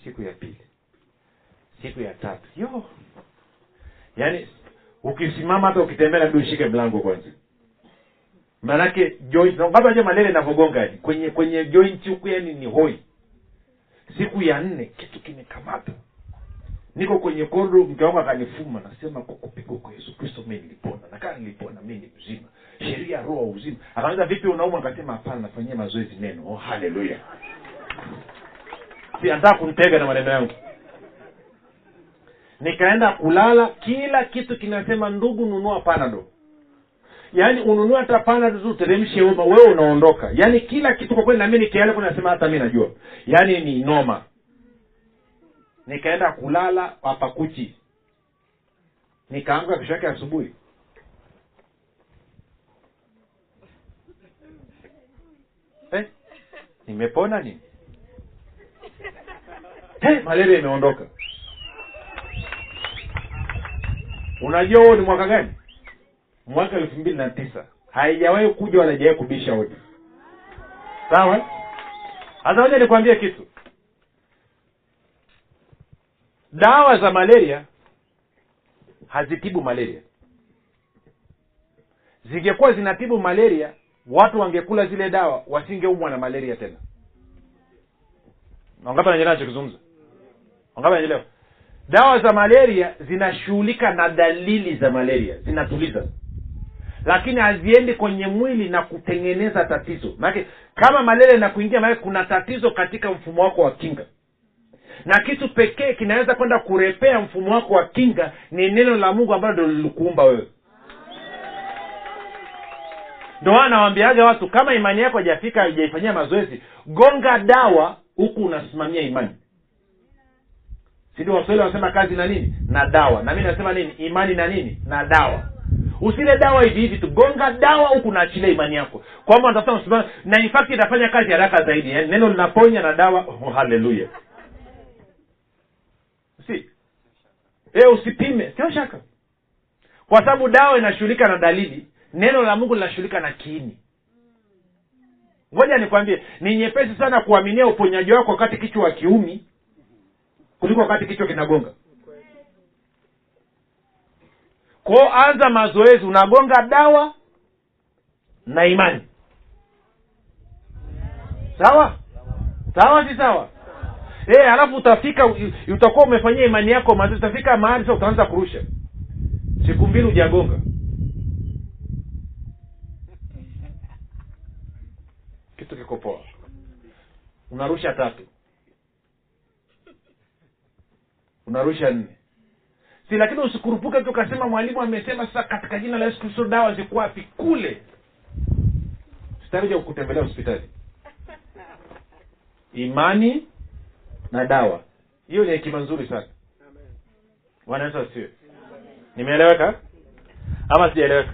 Siku ya pili. Siku ya tatu. Yo. Yaani ukisimama hata ukitembea labda ushike mlango kwanza. Maanake joint bado aje malaria kwenye kwenye joint huku yani ni hoi siku ya nne kitu kimekamata. Niko kwenye kondo mke wangu akanifuma nasema kwa kupigwa kwa yesu kristo mi nilipona. Nakaa nilipona mi ni mzima. Sheria roho uzima. Akaniza vipi unauma akasema hapana nafanyia mazoezi neno oh haleluya. Anataka kunitega na maneno yangu. Nikaenda kulala kila kitu kinasema ndugu nunua panado yaani ununue hata tu uteremshe uma wewe unaondoka. Yaani kila kitu kwa kweli nami nikiale nasema hata mi najua. Yaani ni noma. Nikaenda kulala hapa kuchi. Nikaamka kesho yake asubuhi. Eh, nimepona nini? Eh, malaria imeondoka. Unajua huo ni mwaka gani mwaka elfu mbili na tisa haijawahi kuja wala haijawahi kubisha hodi sawa? Hasa moja nikwambie kitu. Dawa za malaria hazitibu malaria. Zingekuwa zinatibu malaria watu wangekula zile dawa wasingeumwa na malaria tena. Wangapi anaelewa nachokizungumza? Wangapi anaelewa dawa za malaria zinashughulika na dalili za malaria zinatuliza lakini haziendi kwenye mwili na kutengeneza tatizo. Maanake kama malaria inakuingia maanake kuna tatizo katika mfumo wako wa kinga. Na kitu pekee kinaweza kwenda kurepea mfumo wako wa kinga ni neno la mungu ambalo ndo lilikuumba wewe. Ndo maana nawambiaga watu kama imani yako haijafika haijaifanyia mazoezi gonga dawa huku unasimamia imani. Sindio waswahili wanasema kazi na nini? Na dawa. Na mi nasema nini? Imani na nini? Na dawa usile dawa hivi hivi tu. Gonga dawa huku naachilia imani yako. Kwamba unatafuta msimamo na in fact kazi haraka zaidi yani neno linaponya na dawa oh, haleluya si? E, usipime sio shaka. Kwa sababu dawa inashughulika na dalili neno la mungu linashughulika na kiini. Ngoja nikwambie ni nyepesi sana kuaminia uponyaji wako wakati kichwa wa kiumi kuliko wakati kichwa kinagonga kwao anza mazoezi unagonga dawa na imani. Sawa? Sawa si sawa? E, alafu utafika utakuwa umefanyia imani yako mazoezi utafika mahali sasa utaanza kurusha. Siku mbili hujagonga. Kitu kiko poa. Unarusha tatu. Unarusha nne si lakini usikurupuke tu ukasema mwalimu amesema sasa katika jina la yesu kristo dawa ziko kule. Sitakuja kukutembelea hospitali. Imani na dawa. Hiyo ni hekima nzuri sana. Wanaweza wasiwe nimeeleweka? Ama sijaeleweka?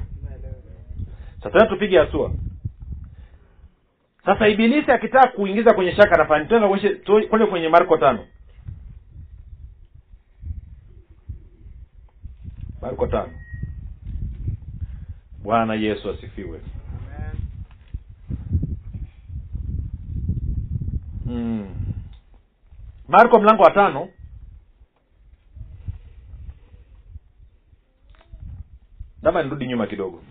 Sasa tupige hatua. Sasa ibilisi akitaka kuingiza kwenye shaka nafani tuende kwenye marko tano marko tano. Bwana yesu asifiwe. Mm. marko mlango wa tano. Labda nirudi nyuma kidogo.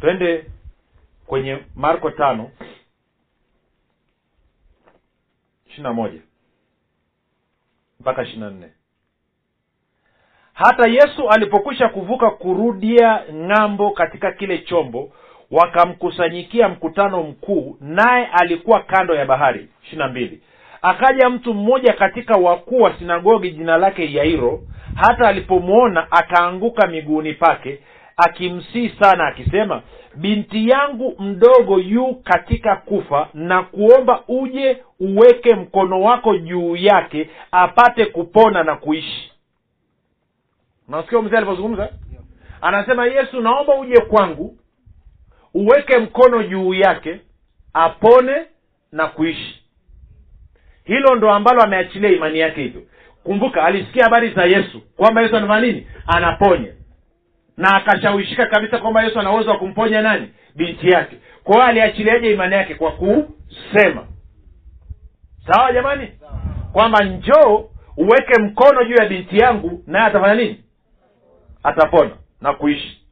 Twende kwenye marko tano ishiri moja mpaka ishiri na nne. Hata yesu alipokwisha kuvuka kurudia ng'ambo katika kile chombo wakamkusanyikia mkutano mkuu naye alikuwa kando ya bahari. Ishiri na mbili. Akaja mtu mmoja katika wakuu wa sinagogi jina lake yairo. Hata alipomwona akaanguka miguuni pake akimsii sana akisema binti yangu mdogo yu katika kufa na kuomba uje uweke mkono wako juu yake apate kupona na kuishi. Unasikia mzee alivyozungumza? Anasema yesu naomba uje kwangu uweke mkono juu yake apone na kuishi. Hilo ndo ambalo ameachilia imani yake hivyo. Kumbuka alisikia habari za yesu kwamba yesu anafanya nini? Anaponya na akashawishika kabisa kwamba yesu ana uwezo wa kumponya nani? Binti yake. Kwa hiyo aliachiliaje imani yake? Kwa kusema. Sawa jamani? Kwamba njoo uweke mkono juu ya binti yangu naye atafanya nini? Atapona na kuishi.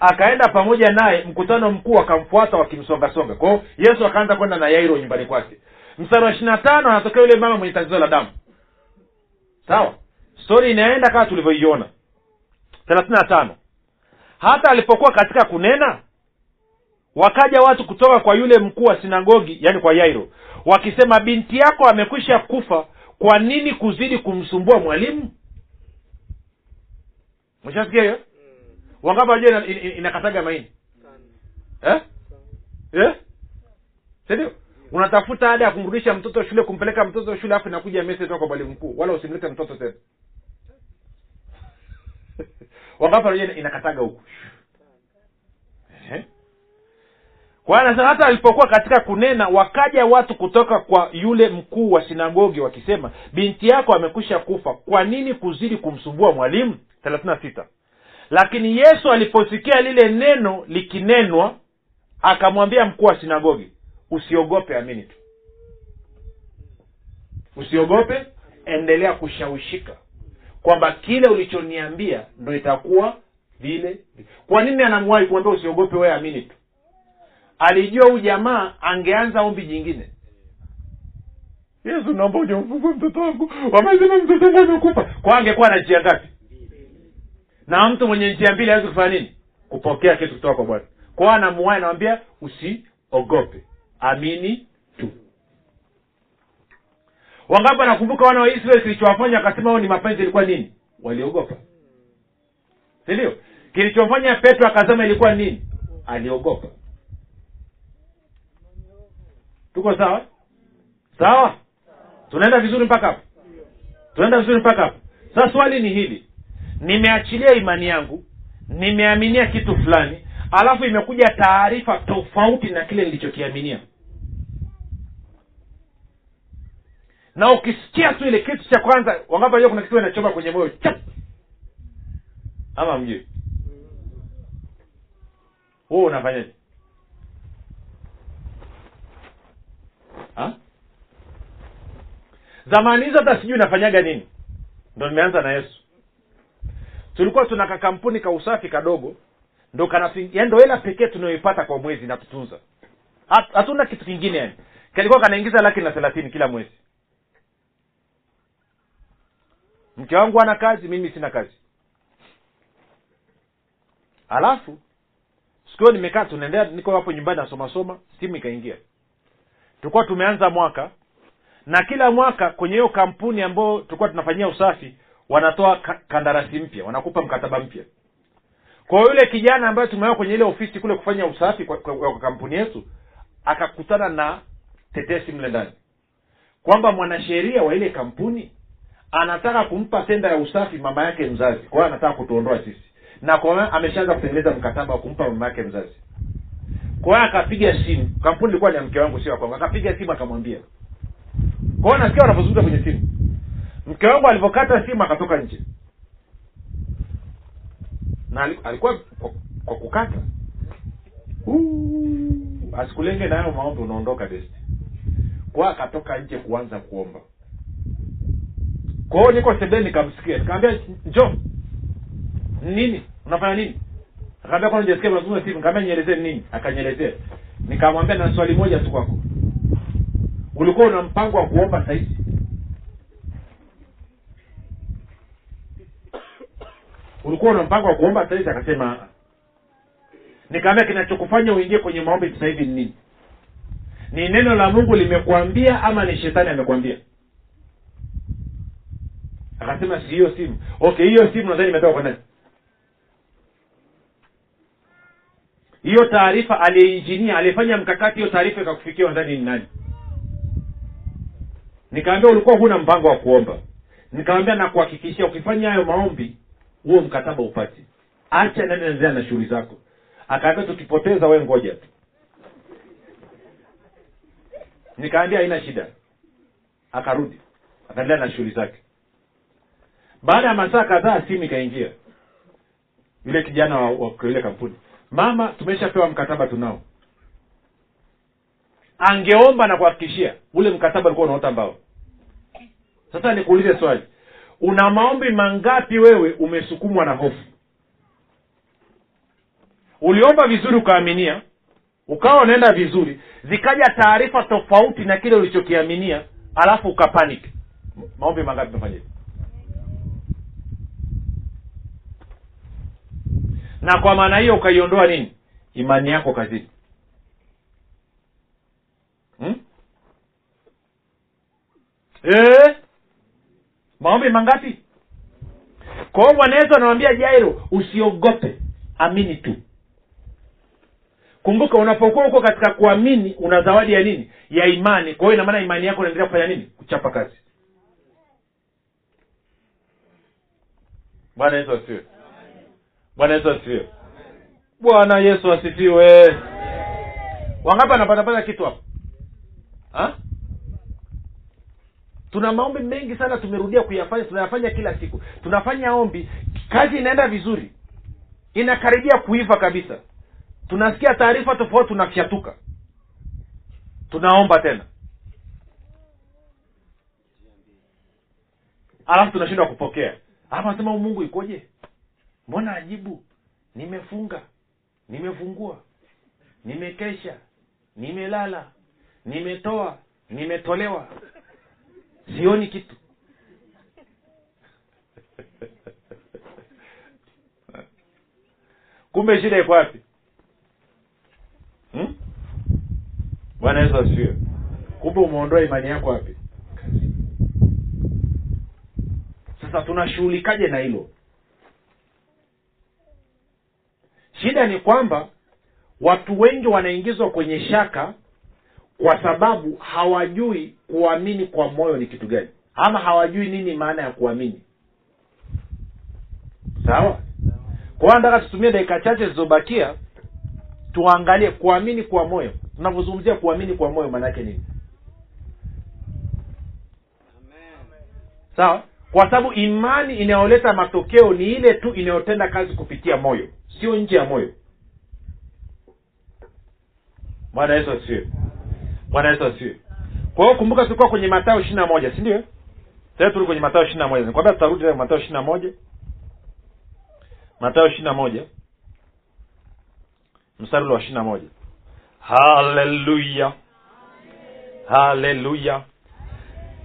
Akaenda pamoja naye mkutano mkuu akamfuata wakimsongasonga. Kwao yesu akaanza kwenda na yairo nyumbani kwake. Mstari wa ishiri na tano anatokea yule mama mwenye tatizo la damu. Sawa? Stori inaenda kama tulivyoiona thelathini na tano. Hata alipokuwa katika kunena wakaja watu kutoka kwa yule mkuu wa sinagogi yani kwa yairo wakisema binti yako amekwisha kufa kwa nini kuzidi kumsumbua mwalimu? Mshasikia hiyo? Wangapi wajua ina- ina- inakataga maini? Eh? eh? sindio unatafuta ada ya kumrudisha mtoto shule kumpeleka mtoto shule afu inakuja message toka kwa mwalimu mkuu wala usimlete mtoto tena <laughs> wangapi inakataga huku. Eh? hata alipokuwa katika kunena wakaja watu kutoka kwa yule mkuu wa sinagogi wakisema binti yako amekwisha kufa kwa nini kuzidi kumsumbua mwalimu? Thelathini na sita. Lakini yesu aliposikia lile neno likinenwa akamwambia mkuu wa sinagogi usiogope amini tu. Usiogope endelea kushawishika kwamba kile ulichoniambia ndo itakuwa vile kwa nini anamwahi kumwambia usiogope wewe amini tu? Alijua huyu jamaa angeanza ombi jingine. Yesu naomba ujamfufue mtoto wangu. Wamesema mtoto wangu amekufa. Kwa angekuwa na njia ngapi? Na mtu mwenye njia mbili awezi kufanya nini? Kupokea kitu kutoka kwa bwana. Kwao anamuwai anawambia usiogope. Amini wangapi wanakumbuka wana wa israeli kilichowafanya akasema huo ni mapenzi ilikuwa nini? Waliogopa. Sindio kilichomfanya petro akasema ilikuwa nini? Aliogopa. Tuko sawa? Sawa? Tunaenda vizuri mpaka hapo? Tunaenda vizuri mpaka hapo? Sasa swali ni hili. Nimeachilia imani yangu nimeaminia kitu fulani alafu imekuja taarifa tofauti na kile nilichokiaminia na ukisikia tu ile kitu cha kwanza wangapi najua kuna kitu inachoma kwenye moyo chap! Ama mjui? Huo unafanyaje? Zamani hizo hata sijui unafanyaga nini. Ndo nimeanza na yesu. Tulikuwa tuna kakampuni ka usafi kadogo ndo yaani ndo hela pekee tunayoipata kwa mwezi natutunza Hat- hatuna kitu kingine yani kalikuwa kanaingiza laki na thelathini kila mwezi mke wangu ana kazi mimi sina kazi. Alafu sikio nimekaa tunaendelea niko hapo nyumbani nasomasoma simu ikaingia. Tulikuwa tumeanza mwaka na kila mwaka kwenye hiyo kampuni ambayo tulikuwa tunafanyia usafi wanatoa kandarasi mpya wanakupa mkataba mpya. Kwa yule kijana ambaye tumewa kwenye ile ofisi kule kufanya usafi kwa, kwa, kwa kampuni yetu akakutana na tetesi mle ndani. Kwamba mwanasheria wa ile kampuni anataka kumpa tenda ya usafi mama yake mzazi. Kwa hiyo anataka kutuondoa sisi. Na kwa ameshaanza kutengeneza mkataba wa kumpa mama yake mzazi. Kwa hiyo akapiga simu. Kampuni ilikuwa ni mke wangu sio kwangu. Akapiga simu akamwambia. Kwa hiyo nasikia wanavyozungumza kwenye simu. Mke wangu alivyokata simu akatoka nje. Na alikuwa kwa, kwa kukata. Asikulenge nayo maombi unaondoka besti. Kwa akatoka nje kuanza kuomba kwa hiyo niko sebeni nikamsikia. Nikamwambia njo nini? Unafanya nini? Akaambia kwani jesikia unazungumza simu nikamwambia nielezee nini? Akanielezea. Nikamwambia na swali moja tu kwako. Ulikuwa una mpango wa kuomba sahizi ulikuwa una mpango wa kuomba sahizi akasema nikaambia kinachokufanya uingie kwenye maombi sasa hivi ni nini? Ni neno la mungu limekwambia ama ni shetani amekwambia akasema hiyo simu. Okay hiyo simu nadhani imetoka kwa nani hiyo taarifa aliyeinjinia aliyefanya mkakati hiyo taarifa ikakufikia nadhani ni nani? Nikaambia ulikuwa huna mpango wa kuomba. Nikamwambia nakuhakikishia ukifanya hayo maombi huo mkataba upati acha nani endelea na shughuli zako. Akaambia tukipoteza we ngoja tu. Nikaambia haina shida. Akarudi. Akaendelea na shughuli zake baada ya masaa kadhaa simu ikaingia. Yule kijana wa, wa ile kampuni. Mama tumeshapewa mkataba tunao. Angeomba na kuhakikishia ule mkataba ulikuwa unaota mbao. Sasa nikuulize swali. Una maombi mangapi wewe umesukumwa na hofu? Uliomba vizuri ukaaminia ukawa unaenda vizuri zikaja taarifa tofauti na kile ulichokiaminia alafu ukapanic. Maombi mangapi umefanya? hivyo na kwa maana hiyo ukaiondoa nini? Imani yako kazini hmm? e? maombi mangapi? Kwa hiyo bwana yesu anamwambia jairo usiogope amini tu. Kumbuka unapokuwa huko katika kuamini una zawadi ya nini? Ya imani. Kwa hiyo inamaana imani yako inaendelea kufanya nini? Kuchapa kazi. Bwana yesu asifiwe bwana yesu asifiwe. Bwana yesu asifiwe. Wangapi anapatapata kitu hapo? Ha? tuna maombi mengi sana tumerudia kuyafanya tunayafanya kila siku. Tunafanya ombi kazi inaenda vizuri. Inakaribia kuiva kabisa. Tunasikia taarifa tofauti tunafyatuka. Tunaomba tena. Alafu tunashindwa kupokea. Alafu anasema mungu ikoje mbona ajibu? Nimefunga nimefungua nimekesha nimelala nimetoa nimetolewa. Sioni kitu. <laughs> Kumbe shida iko wapi? Hmm? bwana yesu asifiwe. Kumbe umeondoa imani yako wapi? Sasa tunashughulikaje na hilo shida ni kwamba watu wengi wanaingizwa kwenye shaka kwa sababu hawajui kuamini kwa moyo ni kitu gani. Ama hawajui nini maana ya kuamini. Sawa? Kwa hiyo nataka tutumie dakika chache zilizobakia tuangalie kuamini kwa moyo. Tunavyozungumzia kuamini kwa moyo maana yake nini? Sawa? Kwa sababu imani inayoleta matokeo ni ile tu inayotenda kazi kupitia moyo sio nje ya moyo. Bwana yesu asifiwe. Bwana yesu asifiwe. Kwa hiyo kumbuka tulikuwa kwenye matayo ishiri na moja si ndio? Sasa tuli kwenye matayo ishiri na moja. Nikwambia tutarudi tena ishiri na moja. Matayo ishiri na moja. Mstari ule wa ishiri na moja. Haleluya. Haleluya.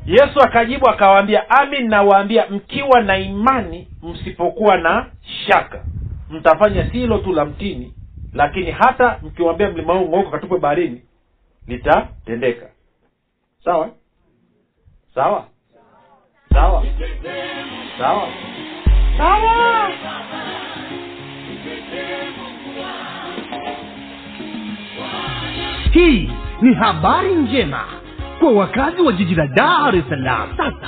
Yesu akajibu akawaambia amin nawaambia mkiwa na imani msipokuwa na shaka mtafanya si hilo tu la mtini lakini hata mkiwambia mlima huu ng'oka katupwe baharini litatendeka. Sawa? Sawa? Sawa? Sawa? Sawa! Hii ni habari njema kwa wakazi wa jiji la dar es salaam. Sasa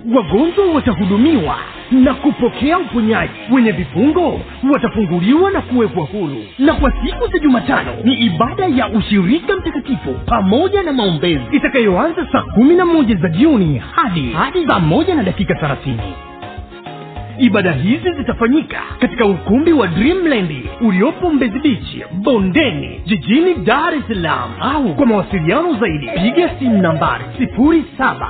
wagonjwa watahudumiwa na kupokea uponyaji. Wenye vifungo watafunguliwa na kuwekwa huru. Na kwa siku za jumatano ni ibada ya ushirika mtakatifu pamoja na maombezi. Itakayoanza saa kumi na moja za jioni hadi hadi saa moja na dakika thelathini. Ibada hizi zitafanyika katika ukumbi wa dreamland uliopo mbezi bichi bondeni jijini dar es salaam. Au kwa mawasiliano zaidi piga simu nambari sifuri saba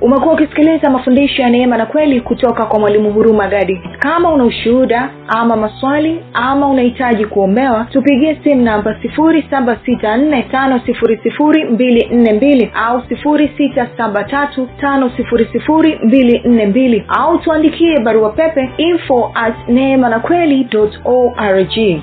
umekuwa ukisikiliza mafundisho ya neema na kweli kutoka kwa mwalimu huruma gadi. Kama una ushuhuda ama maswali ama unahitaji kuombewa tupigie simu namba 7645242 au 675242 au tuandikie barua pepe info at neema na kweli org